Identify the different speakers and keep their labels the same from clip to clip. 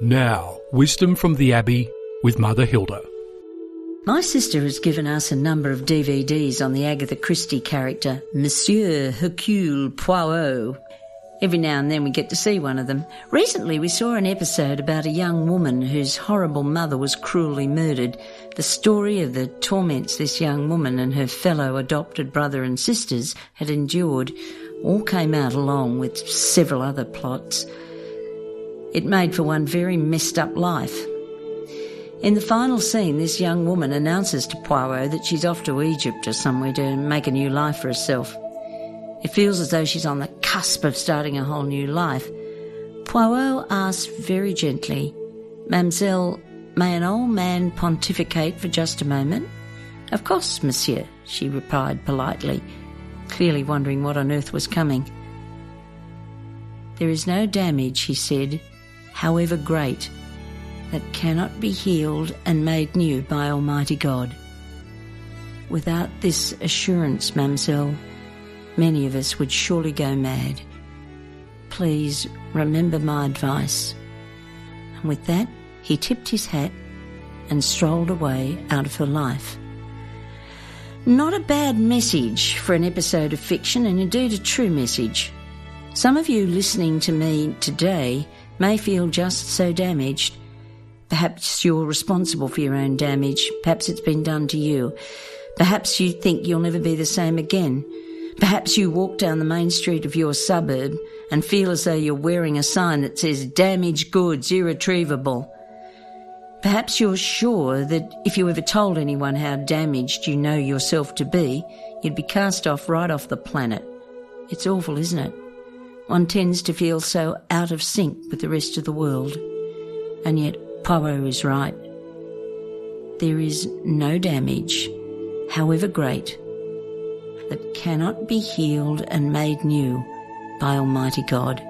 Speaker 1: Now, wisdom from the Abbey with Mother Hilda.
Speaker 2: My sister has given us a number of DVDs on the Agatha Christie character, Monsieur Hercule Poirot. Every now and then we get to see one of them. Recently we saw an episode about a young woman whose horrible mother was cruelly murdered. The story of the torments this young woman and her fellow adopted brother and sisters had endured all came out along with several other plots. It made for one very messed up life. In the final scene, this young woman announces to Poirot that she's off to Egypt or somewhere to make a new life for herself. It feels as though she's on the cusp of starting a whole new life. Poirot asks very gently, Mademoiselle, may an old man pontificate for just a moment? Of course, monsieur, she replied politely, clearly wondering what on earth was coming. There is no damage, he said, however great, that cannot be healed and made new by Almighty God. Without this assurance, mademoiselle, many of us would surely go mad. Please remember my advice. And with that, he tipped his hat and strolled away out of her life. Not a bad message for an episode of fiction, and indeed a true message. Some of you listening to me today may feel just so damaged Perhaps you're responsible for your own damage. Perhaps it's been done to you. Perhaps you think you'll never be the same again. Perhaps you walk down the main street of your suburb and feel as though you're wearing a sign that says damaged goods irretrievable. Perhaps you're sure that if you ever told anyone how damaged you know yourself to be, you'd be cast off right off the planet. It's awful, isn't it? One tends to feel so out of sync with the rest of the world. And yet Poirot is right. There is no damage, however great, that cannot be healed and made new by Almighty God.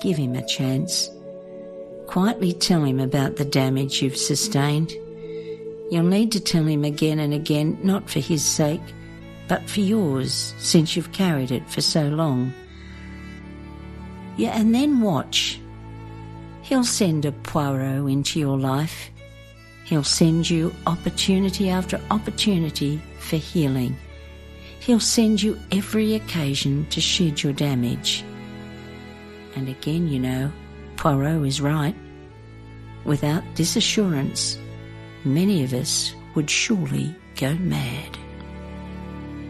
Speaker 2: Give him a chance. Quietly tell him about the damage you've sustained. You'll need to tell him again and again, not for his sake, but for yours, since you've carried it for so long. Yeah, and then watch He'll send a Poirot into your life. He'll send you opportunity after opportunity for healing. He'll send you every occasion to shed your damage. And again, you know, Poirot is right. Without this assurance, many of us would surely go mad.